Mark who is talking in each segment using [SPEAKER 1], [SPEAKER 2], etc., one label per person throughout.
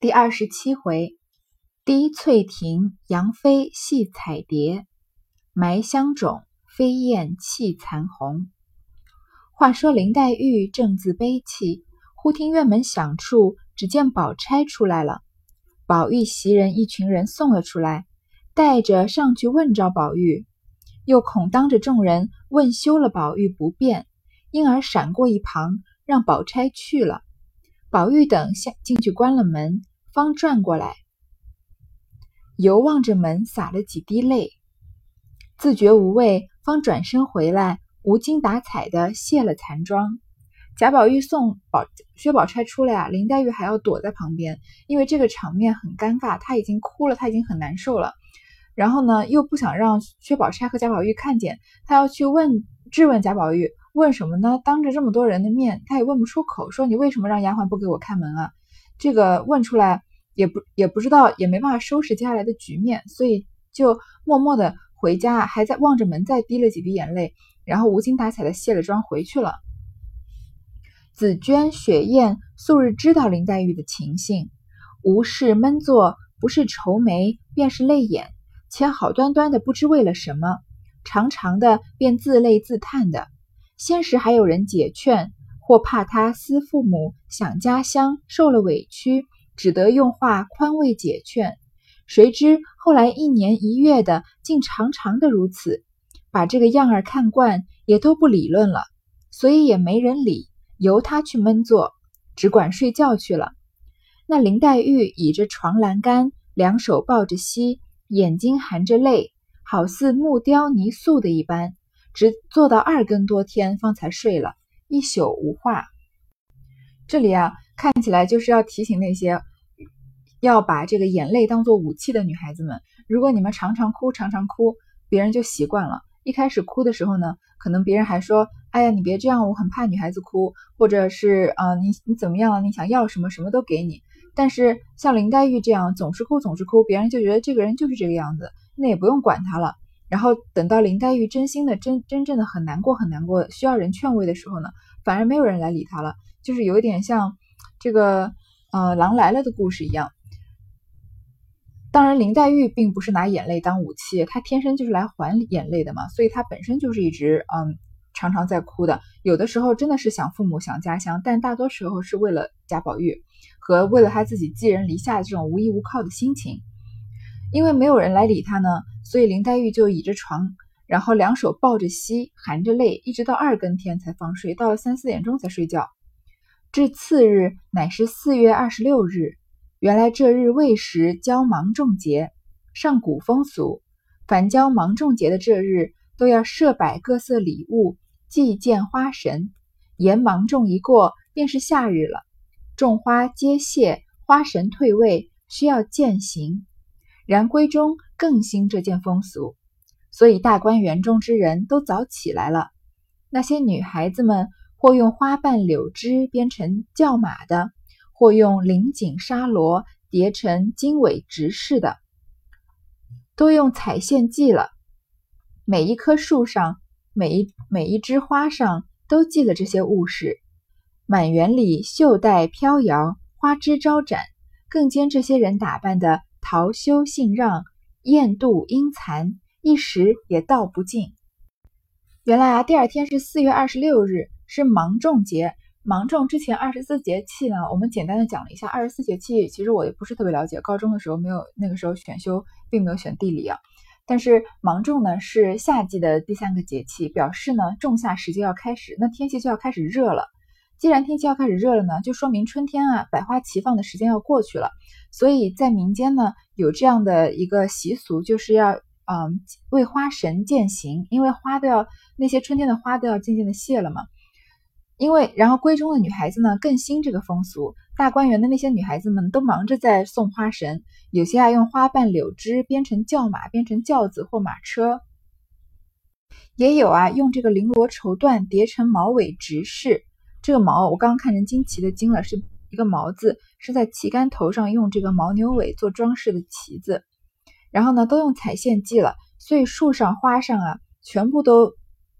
[SPEAKER 1] 第二十七回，滴翠亭杨妃戏彩蝶，埋香冢飞燕泣残红。话说林黛玉正自悲泣，忽听院门响处，只见宝钗出来了。宝玉袭人一群人送了出来，带着上去问着宝玉，又恐当着众人问休了宝玉不便，因而闪过一旁，让宝钗去了。宝玉等下进去关了门。方转过来，犹望着门，洒了几滴泪，自觉无味，方转身回来，无精打采的卸了残妆。贾宝玉送宝薛宝钗出来啊，林黛玉还要躲在旁边，因为这个场面很尴尬，她已经哭了，她已经很难受了。然后呢，又不想让薛宝钗和贾宝玉看见，她要去问质问贾宝玉，问什么呢？当着这么多人的面，她也问不出口，说你为什么让丫鬟不给我开门啊？这个问出来也不也不知道，也没办法收拾接下来的局面，所以就默默的回家，还在望着门再滴了几滴眼泪，然后无精打采的卸了妆回去了。紫鹃、雪雁素日知道林黛玉的情性，无事闷坐，不是愁眉便是泪眼，且好端端的不知为了什么，长长的便自泪自叹的。先时还有人解劝。或怕他思父母想家乡受了委屈，只得用话宽慰解劝。谁知后来一年一月的，竟常常的如此，把这个样儿看惯，也都不理论了，所以也没人理，由他去闷坐，只管睡觉去了。那林黛玉倚着床栏杆，两手抱着膝，眼睛含着泪，好似木雕泥塑的一般，直坐到二更多天，方才睡了。一宿无话。这里啊，看起来就是要提醒那些要把这个眼泪当做武器的女孩子们。如果你们常常哭，常常哭，别人就习惯了。一开始哭的时候呢，可能别人还说：“哎呀，你别这样，我很怕女孩子哭。”或者是啊，你你怎么样了？你想要什么，什么都给你。但是像林黛玉这样总是哭，总是哭，别人就觉得这个人就是这个样子，那也不用管她了。然后等到林黛玉真心的、真真正的很难过、很难过，需要人劝慰的时候呢，反而没有人来理她了，就是有一点像这个呃狼来了的故事一样。当然，林黛玉并不是拿眼泪当武器，她天生就是来还眼泪的嘛，所以她本身就是一直嗯常常在哭的。有的时候真的是想父母、想家乡，但大多时候是为了贾宝玉和为了他自己寄人篱下的这种无依无靠的心情。因为没有人来理她呢，所以林黛玉就倚着床，然后两手抱着膝，含着泪，一直到二更天才放睡。到了三四点钟才睡觉。至次日乃是四月二十六日，原来这日未时交芒种节，上古风俗，凡交芒种节的这日，都要设摆各色礼物，祭见花神。言芒种一过，便是夏日了，种花皆谢，花神退位，需要践行。然闺中更兴这件风俗，所以大观园中之人都早起来了。那些女孩子们，或用花瓣柳枝编成轿马的，或用绫锦纱罗叠成经纬直式的，都用彩线系了。每一棵树上，每一每一枝花上，都系了这些物事。满园里绣带飘摇，花枝招展，更兼这些人打扮的。桃羞杏让，艳妒阴残，一时也道不尽。原来啊，第二天是四月二十六日，是芒种节。芒种之前二十四节气呢，我们简单的讲了一下。二十四节气其实我也不是特别了解，高中的时候没有，那个时候选修并没有选地理啊。但是芒种呢是夏季的第三个节气，表示呢仲夏时节要开始，那天气就要开始热了。既然天气要开始热了呢，就说明春天啊，百花齐放的时间要过去了。所以在民间呢，有这样的一个习俗，就是要嗯为花神践行，因为花都要那些春天的花都要渐渐的谢了嘛。因为然后闺中的女孩子呢更兴这个风俗，大观园的那些女孩子们都忙着在送花神，有些啊用花瓣柳枝编成轿马，编成轿子或马车，也有啊用这个绫罗绸缎叠成毛尾直饰。这个毛我刚刚看成金旗的金了，是一个毛字，是在旗杆头上用这个牦牛尾做装饰的旗子。然后呢，都用彩线系了，所以树上花上啊，全部都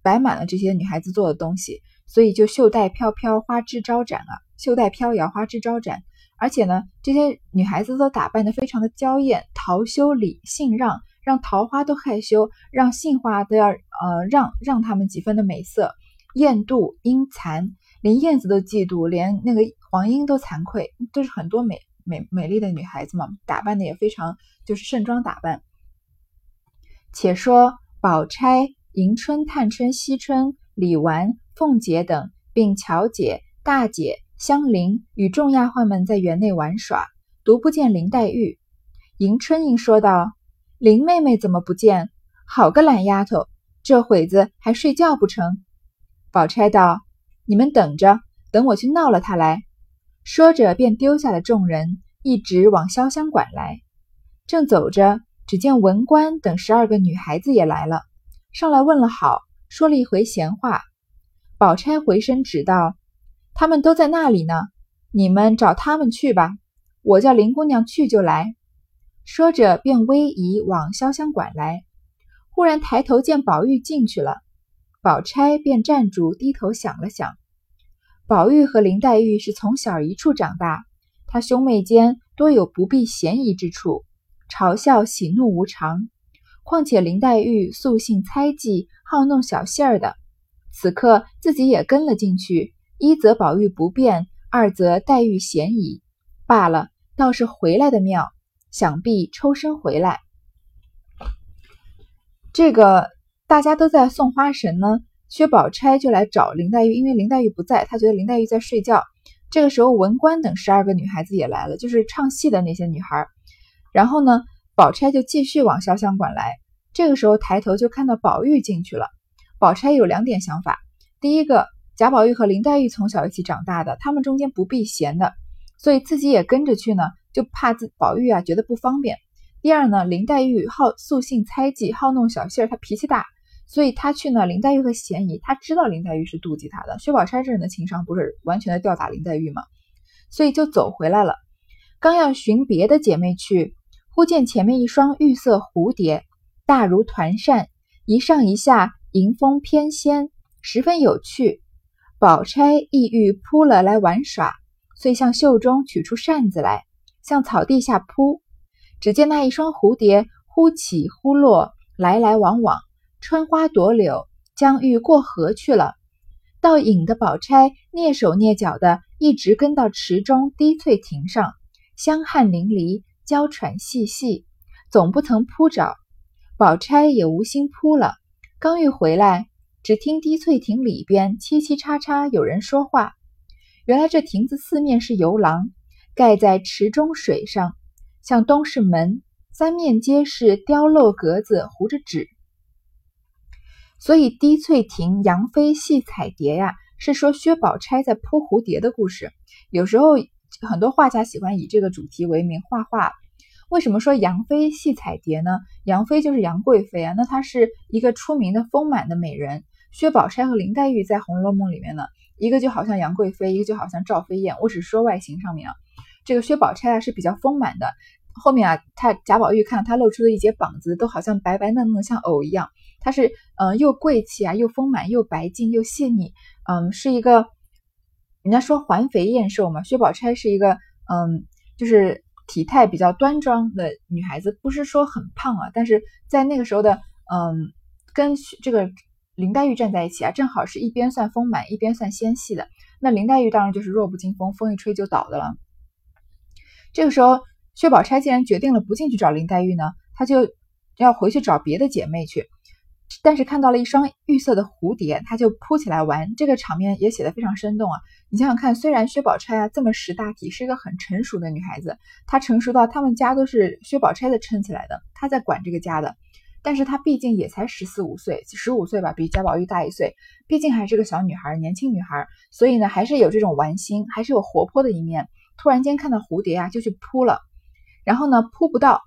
[SPEAKER 1] 摆满了这些女孩子做的东西，所以就袖带飘飘，花枝招展啊，袖带飘摇，花枝招展。而且呢，这些女孩子都打扮得非常的娇艳，桃羞礼杏让，让桃花都害羞，让杏花都要呃让让他们几分的美色。艳妒阴残，连燕子都嫉妒，连那个黄莺都惭愧，都是很多美美美丽的女孩子嘛，打扮的也非常就是盛装打扮。且说宝钗、迎春、探春、惜春、李纨、凤姐等，并巧姐、大姐、香菱与众丫鬟们在园内玩耍，独不见林黛玉。迎春应说道：“林妹妹怎么不见？好个懒丫头，这会子还睡觉不成？”宝钗道：“你们等着，等我去闹了他来。”说着便丢下了众人，一直往潇湘馆来。正走着。只见文官等十二个女孩子也来了，上来问了好，说了一回闲话。宝钗回身指道：“他们都在那里呢，你们找他们去吧，我叫林姑娘去就来。”说着便微移往潇湘馆来。忽然抬头见宝玉进去了，宝钗便站住，低头想了想。宝玉和林黛玉是从小一处长大，他兄妹间多有不避嫌疑之处。嘲笑喜怒无常，况且林黛玉素性猜忌，好弄小性儿的，此刻自己也跟了进去，一则宝玉不便，二则黛玉嫌疑。罢了，倒是回来的妙，想必抽身回来。这个大家都在送花神呢，薛宝钗就来找林黛玉，因为林黛玉不在，她觉得林黛玉在睡觉。这个时候，文官等十二个女孩子也来了，就是唱戏的那些女孩。然后呢，宝钗就继续往潇湘馆来。这个时候抬头就看到宝玉进去了。宝钗有两点想法：第一个，贾宝玉和林黛玉从小一起长大的，他们中间不避嫌的，所以自己也跟着去呢，就怕自宝玉啊觉得不方便。第二呢，林黛玉好素性猜忌，好弄小性儿，她脾气大，所以她去呢，林黛玉和嫌疑。她知道林黛玉是妒忌她的。薛宝钗这人的情商不是完全的吊打林黛玉吗？所以就走回来了。刚要寻别的姐妹去。忽见前面一双玉色蝴蝶，大如团扇，一上一下，迎风翩跹，十分有趣。宝钗意欲扑了来玩耍，遂向袖中取出扇子来，向草地下扑。只见那一双蝴蝶忽起忽落，来来往往，穿花朵柳，将欲过河去了。倒引得宝钗蹑手蹑脚的，一直跟到池中滴翠亭上，香汗淋漓。娇喘细细，总不曾扑着。宝钗也无心扑了。刚欲回来，只听滴翠亭里边嘁嘁喳喳有人说话。原来这亭子四面是游廊，盖在池中水上，向东是门，三面皆是雕镂格子糊着纸。所以滴翠亭杨妃戏彩蝶呀，是说薛宝钗在扑蝴蝶的故事。有时候很多画家喜欢以这个主题为名画画。为什么说杨妃戏彩蝶呢？杨妃就是杨贵妃啊，那她是一个出名的丰满的美人。薛宝钗和林黛玉在《红楼梦》里面呢，一个就好像杨贵妃，一个就好像赵飞燕。我只说外形上面啊，这个薛宝钗啊是比较丰满的。后面啊，她贾宝玉看到她露出的一截膀子，都好像白白嫩嫩，像藕一样。她是嗯，又贵气啊，又丰满，又白净，又细腻。嗯，是一个人家说环肥燕瘦嘛，薛宝钗是一个嗯，就是。体态比较端庄的女孩子，不是说很胖啊，但是在那个时候的，嗯，跟这个林黛玉站在一起啊，正好是一边算丰满，一边算纤细的。那林黛玉当然就是弱不禁风，风一吹就倒的了。这个时候，薛宝钗既然决定了不进去找林黛玉呢，她就要回去找别的姐妹去。但是看到了一双玉色的蝴蝶，她就扑起来玩。这个场面也写的非常生动啊！你想想看，虽然薛宝钗啊这么识大体，是一个很成熟的女孩子，她成熟到他们家都是薛宝钗的撑起来的，她在管这个家的。但是她毕竟也才十四五岁，十五岁吧，比贾宝玉大一岁，毕竟还是个小女孩，年轻女孩，所以呢，还是有这种玩心，还是有活泼的一面。突然间看到蝴蝶啊，就去扑了，然后呢，扑不到，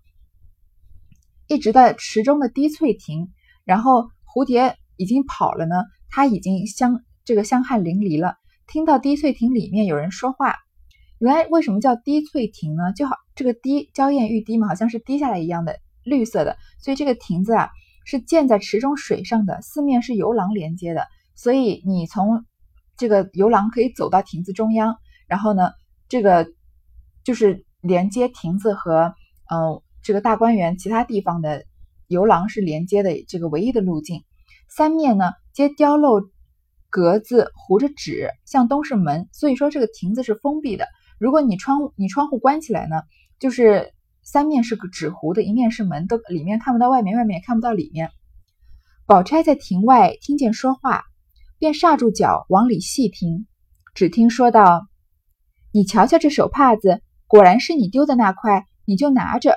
[SPEAKER 1] 一直在池中的滴翠亭。然后蝴蝶已经跑了呢，它已经香这个香汗淋漓了。听到滴翠亭里面有人说话，原来为什么叫滴翠亭呢？就好这个滴娇艳欲滴嘛，好像是滴下来一样的绿色的，所以这个亭子啊是建在池中水上的，四面是游廊连接的，所以你从这个游廊可以走到亭子中央，然后呢，这个就是连接亭子和嗯这个大观园其他地方的游廊是连接的这个唯一的路径。三面呢皆雕镂格子糊着纸，向东是门，所以说这个亭子是封闭的。如果你窗你窗户关起来呢，就是三面是个纸糊的，一面是门，都里面看不到外面，外面也看不到里面。宝钗在亭外听见说话，便刹住脚往里细听，只听说道：“你瞧瞧这手帕子，果然是你丢的那块，你就拿着；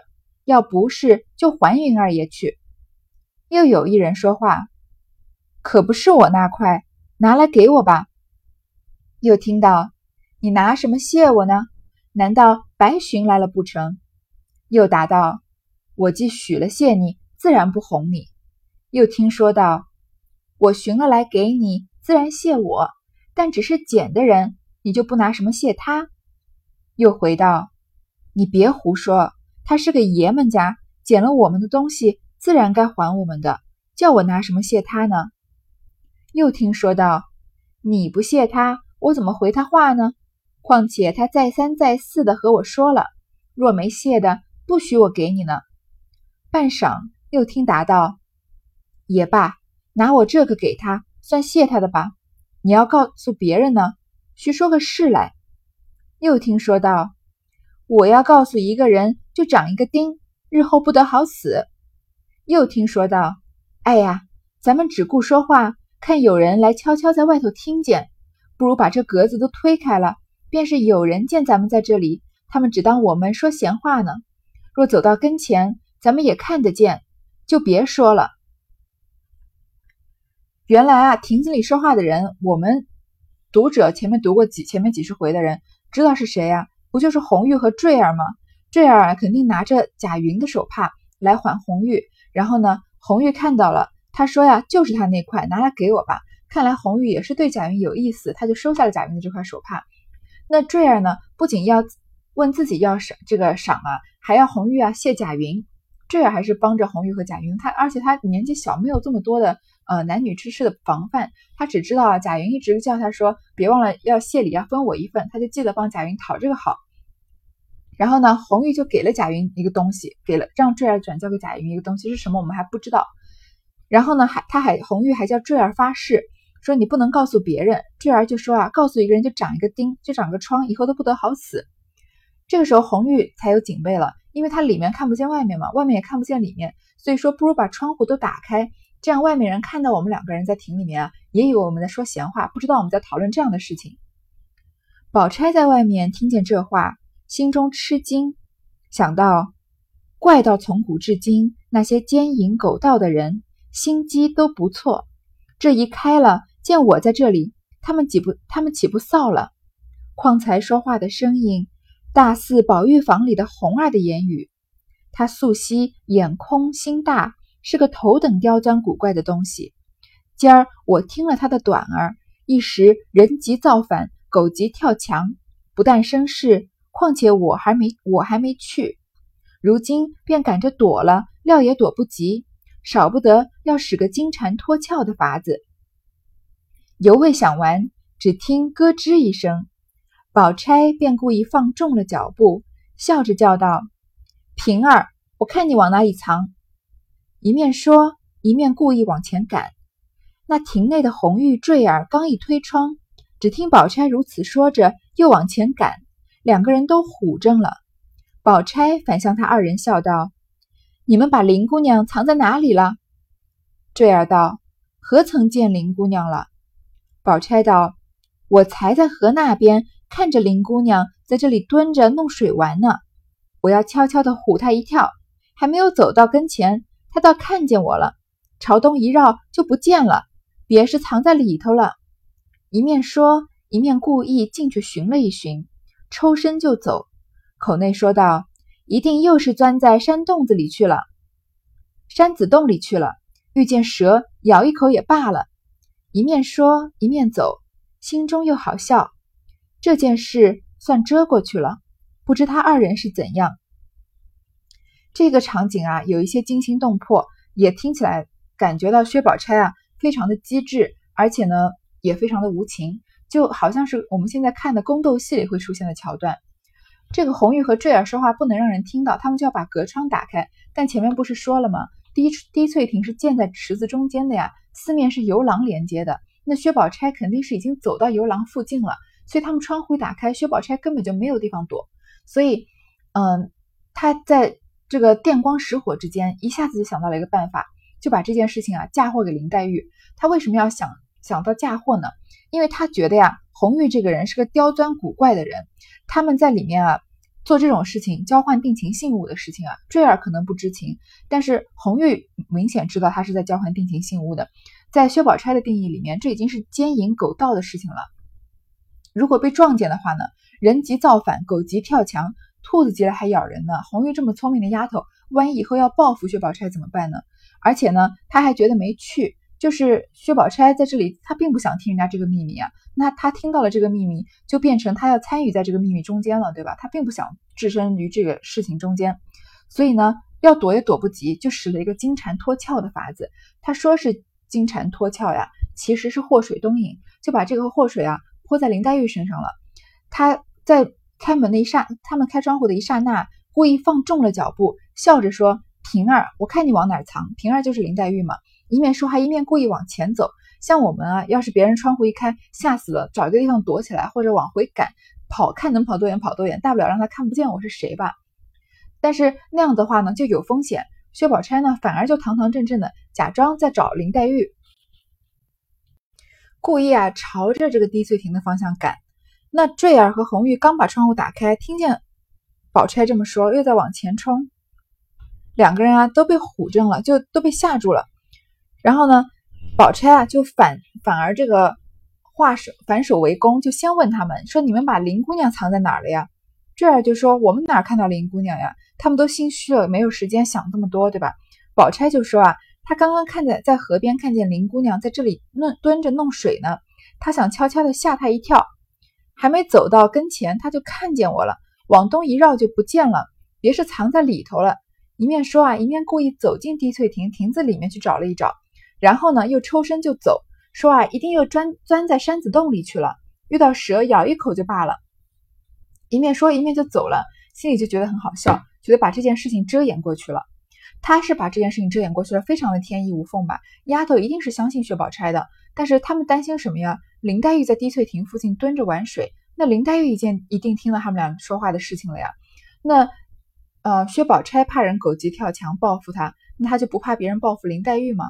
[SPEAKER 1] 要不是，就还云二爷去。”又有一人说话：“可不是我那块。”拿来给我吧。又听到你拿什么谢我呢？难道白寻来了不成？又答道：我既许了谢你，自然不哄你。又听说道：我寻了来给你，自然谢我，但只是捡的人，你就不拿什么谢他？又回道：你别胡说，他是个爷们家，捡了我们的东西，自然该还我们的，叫我拿什么谢他呢？又听说道：“你不谢他，我怎么回他话呢？况且他再三再四的和我说了，若没谢的，不许我给你呢。”半晌，又听答道：“也罢，拿我这个给他，算谢他的吧。你要告诉别人呢，须说个事来。”又听说道：“我要告诉一个人，就长一个钉，日后不得好死。”又听说道：“哎呀，咱们只顾说话。”看有人来悄悄在外头听见，不如把这格子都推开了。便是有人见咱们在这里，他们只当我们说闲话呢。若走到跟前，咱们也看得见，就别说了。原来啊，亭子里说话的人，我们读者前面读过几前面几十回的人知道是谁呀？不就是红玉和坠儿吗？坠儿肯定拿着贾云的手帕来还红玉，然后呢，红玉看到了。他说呀，就是他那块，拿来给我吧。看来红玉也是对贾云有意思，他就收下了贾云的这块手帕。那坠儿呢，不仅要问自己要赏这个赏啊，还要红玉啊谢贾云。坠儿还是帮着红玉和贾云，他而且他年纪小，没有这么多的呃男女之事的防范，他只知道啊贾云一直叫他说别忘了要谢礼，要分我一份，他就记得帮贾云讨这个好。然后呢，红玉就给了贾云一个东西，给了让坠儿转交给贾云一个东西是什么，我们还不知道。然后呢，还他还红玉还叫坠儿发誓，说你不能告诉别人。坠儿就说啊，告诉一个人就长一个钉，就长个疮，以后都不得好死。这个时候红玉才有警备了，因为他里面看不见外面嘛，外面也看不见里面，所以说不如把窗户都打开，这样外面人看到我们两个人在亭里面啊，也以为我们在说闲话，不知道我们在讨论这样的事情。宝钗在外面听见这话，心中吃惊，想到怪到从古至今那些奸淫狗盗的人。心机都不错，这一开了，见我在这里，他们岂不他们岂不臊了？况才说话的声音，大似宝玉房里的红儿的言语。他素昔眼空心大，是个头等刁钻古怪的东西。今儿我听了他的短儿，一时人急造反，狗急跳墙，不但生事，况且我还没我还没去，如今便赶着躲了，料也躲不及。少不得要使个金蝉脱壳的法子，犹未想完，只听咯吱一声，宝钗便故意放重了脚步，笑着叫道：“平儿，我看你往哪里藏？”一面说，一面故意往前赶。那亭内的红玉、坠儿刚一推窗，只听宝钗如此说着，又往前赶，两个人都唬怔了。宝钗反向他二人笑道。你们把林姑娘藏在哪里了？坠儿道：“何曾见林姑娘了？”宝钗道：“我才在河那边看着林姑娘在这里蹲着弄水玩呢。我要悄悄的唬她一跳，还没有走到跟前，她倒看见我了，朝东一绕就不见了，别是藏在里头了。”一面说，一面故意进去寻了一寻，抽身就走，口内说道。一定又是钻在山洞子里去了，山子洞里去了，遇见蛇咬一口也罢了。一面说一面走，心中又好笑。这件事算遮过去了，不知他二人是怎样。这个场景啊，有一些惊心动魄，也听起来感觉到薛宝钗啊非常的机智，而且呢也非常的无情，就好像是我们现在看的宫斗戏里会出现的桥段。这个红玉和坠儿说话不能让人听到，他们就要把隔窗打开。但前面不是说了吗？滴滴翠亭是建在池子中间的呀，四面是游廊连接的。那薛宝钗肯定是已经走到游廊附近了，所以他们窗户一打开，薛宝钗根本就没有地方躲。所以，嗯，他在这个电光石火之间，一下子就想到了一个办法，就把这件事情啊嫁祸给林黛玉。他为什么要想想到嫁祸呢？因为他觉得呀，红玉这个人是个刁钻古怪的人，他们在里面啊。做这种事情，交换定情信物的事情啊，坠儿可能不知情，但是红玉明显知道他是在交换定情信物的。在薛宝钗的定义里面，这已经是奸淫狗盗的事情了。如果被撞见的话呢，人急造反，狗急跳墙，兔子急了还咬人呢。红玉这么聪明的丫头，万一以后要报复薛宝钗怎么办呢？而且呢，她还觉得没趣。就是薛宝钗在这里，她并不想听人家这个秘密啊。那她听到了这个秘密，就变成她要参与在这个秘密中间了，对吧？她并不想置身于这个事情中间，所以呢，要躲也躲不及，就使了一个金蝉脱壳的法子。他说是金蝉脱壳呀，其实是祸水东引，就把这个祸水啊泼在林黛玉身上了。他在开门的一刹，他们开窗户的一刹那，故意放重了脚步，笑着说：“平儿，我看你往哪藏？”平儿就是林黛玉嘛。一面说，还一面故意往前走。像我们啊，要是别人窗户一开，吓死了，找一个地方躲起来，或者往回赶跑，看能跑多远跑多远，大不了让他看不见我是谁吧。但是那样的话呢，就有风险。薛宝钗呢，反而就堂堂正正的假装在找林黛玉，故意啊朝着这个滴翠亭的方向赶。那坠儿和红玉刚把窗户打开，听见宝钗这么说，又在往前冲，两个人啊都被唬正了，就都被吓住了。然后呢，宝钗啊就反反而这个化手反手为攻，就先问他们说：“你们把林姑娘藏在哪儿了呀？”坠儿就说：“我们哪看到林姑娘呀？”他们都心虚了，没有时间想这么多，对吧？宝钗就说：“啊，她刚刚看见在河边看见林姑娘在这里弄蹲着弄水呢，她想悄悄的吓她一跳，还没走到跟前，她就看见我了，往东一绕就不见了，别是藏在里头了。”一面说啊，一面故意走进滴翠亭亭子里面去找了一找。然后呢，又抽身就走，说啊，一定又钻钻在山子洞里去了，遇到蛇咬一口就罢了。一面说一面就走了，心里就觉得很好笑，觉得把这件事情遮掩过去了。他是把这件事情遮掩过去了，非常的天衣无缝吧？丫头一定是相信薛宝钗的，但是他们担心什么呀？林黛玉在滴翠亭附近蹲着玩水，那林黛玉一见一定听了他们俩说话的事情了呀。那呃，薛宝钗怕人狗急跳墙报复她，那她就不怕别人报复林黛玉吗？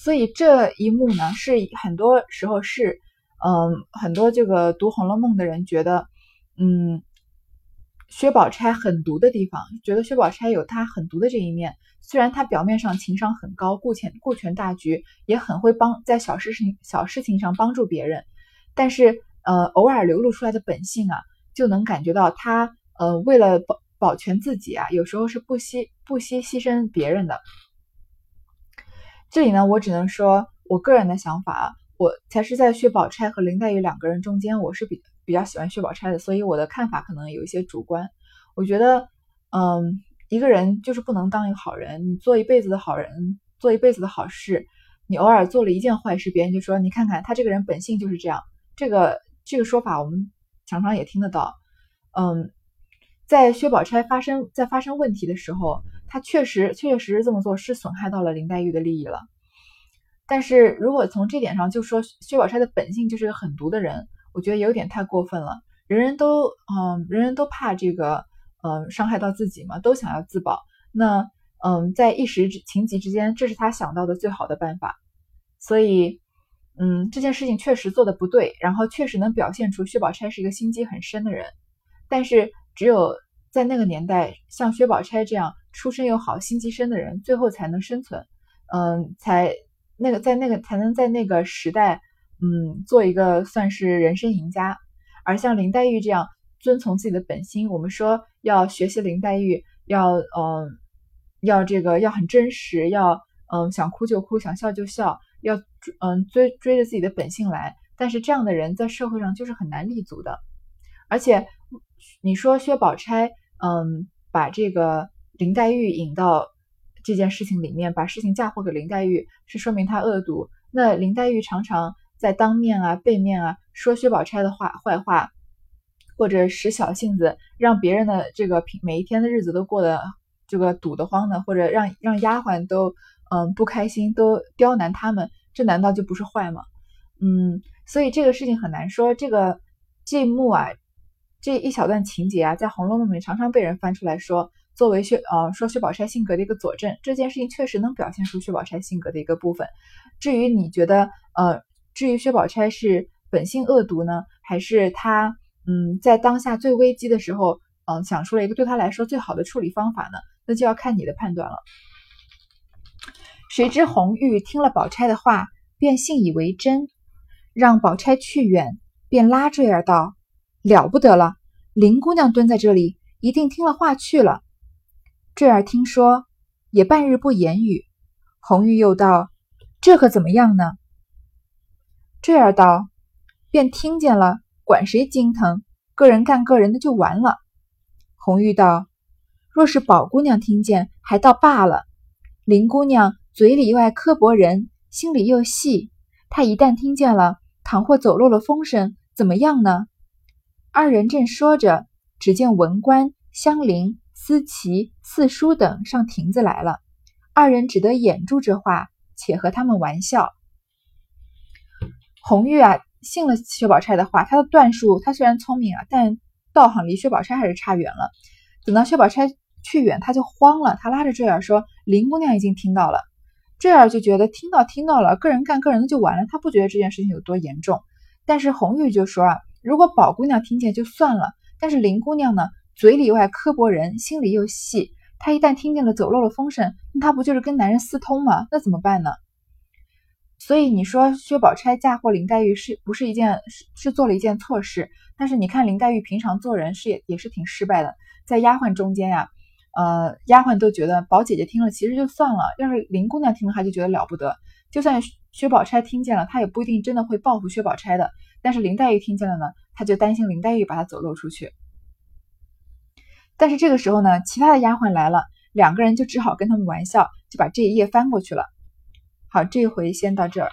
[SPEAKER 1] 所以这一幕呢，是很多时候是，嗯，很多这个读《红楼梦》的人觉得，嗯，薛宝钗狠毒的地方，觉得薛宝钗有她狠毒的这一面。虽然她表面上情商很高，顾全顾全大局，也很会帮在小事情小事情上帮助别人，但是呃，偶尔流露出来的本性啊，就能感觉到她呃，为了保保全自己啊，有时候是不惜不惜牺牲别人的。这里呢，我只能说我个人的想法，我才是在薛宝钗和林黛玉两个人中间，我是比比较喜欢薛宝钗的，所以我的看法可能有一些主观。我觉得，嗯，一个人就是不能当一个好人，你做一辈子的好人，做一辈子的好事，你偶尔做了一件坏事，别人就说你看看他这个人本性就是这样。这个这个说法我们常常也听得到。嗯，在薛宝钗发生在发生问题的时候。他确实确确实实这么做是损害到了林黛玉的利益了，但是如果从这点上就说薛宝钗的本性就是个狠毒的人，我觉得有点太过分了。人人都嗯，人人都怕这个嗯伤害到自己嘛，都想要自保。那嗯，在一时情急之间，这是他想到的最好的办法。所以嗯，这件事情确实做的不对，然后确实能表现出薛宝钗是一个心机很深的人。但是只有在那个年代，像薛宝钗这样。出身又好、心机深的人，最后才能生存，嗯，才那个在那个才能在那个时代，嗯，做一个算是人生赢家。而像林黛玉这样遵从自己的本心，我们说要学习林黛玉，要嗯，要这个要很真实，要嗯想哭就哭，想笑就笑，要嗯追追着自己的本性来。但是这样的人在社会上就是很难立足的。而且你说薛宝钗，嗯，把这个。林黛玉引到这件事情里面，把事情嫁祸给林黛玉，是说明她恶毒。那林黛玉常常在当面啊、背面啊说薛宝钗的话坏话，或者使小性子，让别人的这个平每一天的日子都过得这个堵得慌的，或者让让丫鬟都嗯不开心，都刁难他们，这难道就不是坏吗？嗯，所以这个事情很难说。这个这一幕啊，这一小段情节啊，在《红楼梦》里常常被人翻出来说，作为薛呃说薛宝钗性格的一个佐证。这件事情确实能表现出薛宝钗性格的一个部分。至于你觉得呃，至于薛宝钗是本性恶毒呢，还是她嗯在当下最危机的时候，嗯想出了一个对她来说最好的处理方法呢？那就要看你的判断了。谁知红玉听了宝钗的话，便信以为真。让宝钗去远，便拉坠儿道：“了不得了，林姑娘蹲在这里，一定听了话去了。”坠儿听说，也半日不言语。红玉又道：“这可怎么样呢？”坠儿道：“便听见了，管谁心疼，个人干个人的就完了。”红玉道：“若是宝姑娘听见，还倒罢了。林姑娘嘴里又爱刻薄人，心里又细，她一旦听见了。”倘或走漏了风声，怎么样呢？二人正说着，只见文官、香菱、思琪、四叔等上亭子来了。二人只得掩住这话，且和他们玩笑。红玉啊，信了薛宝钗的话。她的段数，她虽然聪明啊，但道行离薛宝钗还是差远了。等到薛宝钗去远，她就慌了。她拉着坠儿说：“林姑娘已经听到了。”坠儿就觉得听到听到了，个人干个人的就完了，她不觉得这件事情有多严重。但是红玉就说啊，如果宝姑娘听见就算了，但是林姑娘呢，嘴里又爱刻薄人，心里又细，她一旦听见了走漏了风声，那她不就是跟男人私通吗？那怎么办呢？所以你说薛宝钗嫁祸林黛玉是不是一件是是做了一件错事？但是你看林黛玉平常做人是也也是挺失败的，在丫鬟中间呀。呃，丫鬟都觉得宝姐姐听了其实就算了，要是林姑娘听了，她就觉得了不得。就算薛宝钗听见了，她也不一定真的会报复薛宝钗的。但是林黛玉听见了呢，她就担心林黛玉把她走漏出去。但是这个时候呢，其他的丫鬟来了，两个人就只好跟他们玩笑，就把这一页翻过去了。好，这回先到这儿。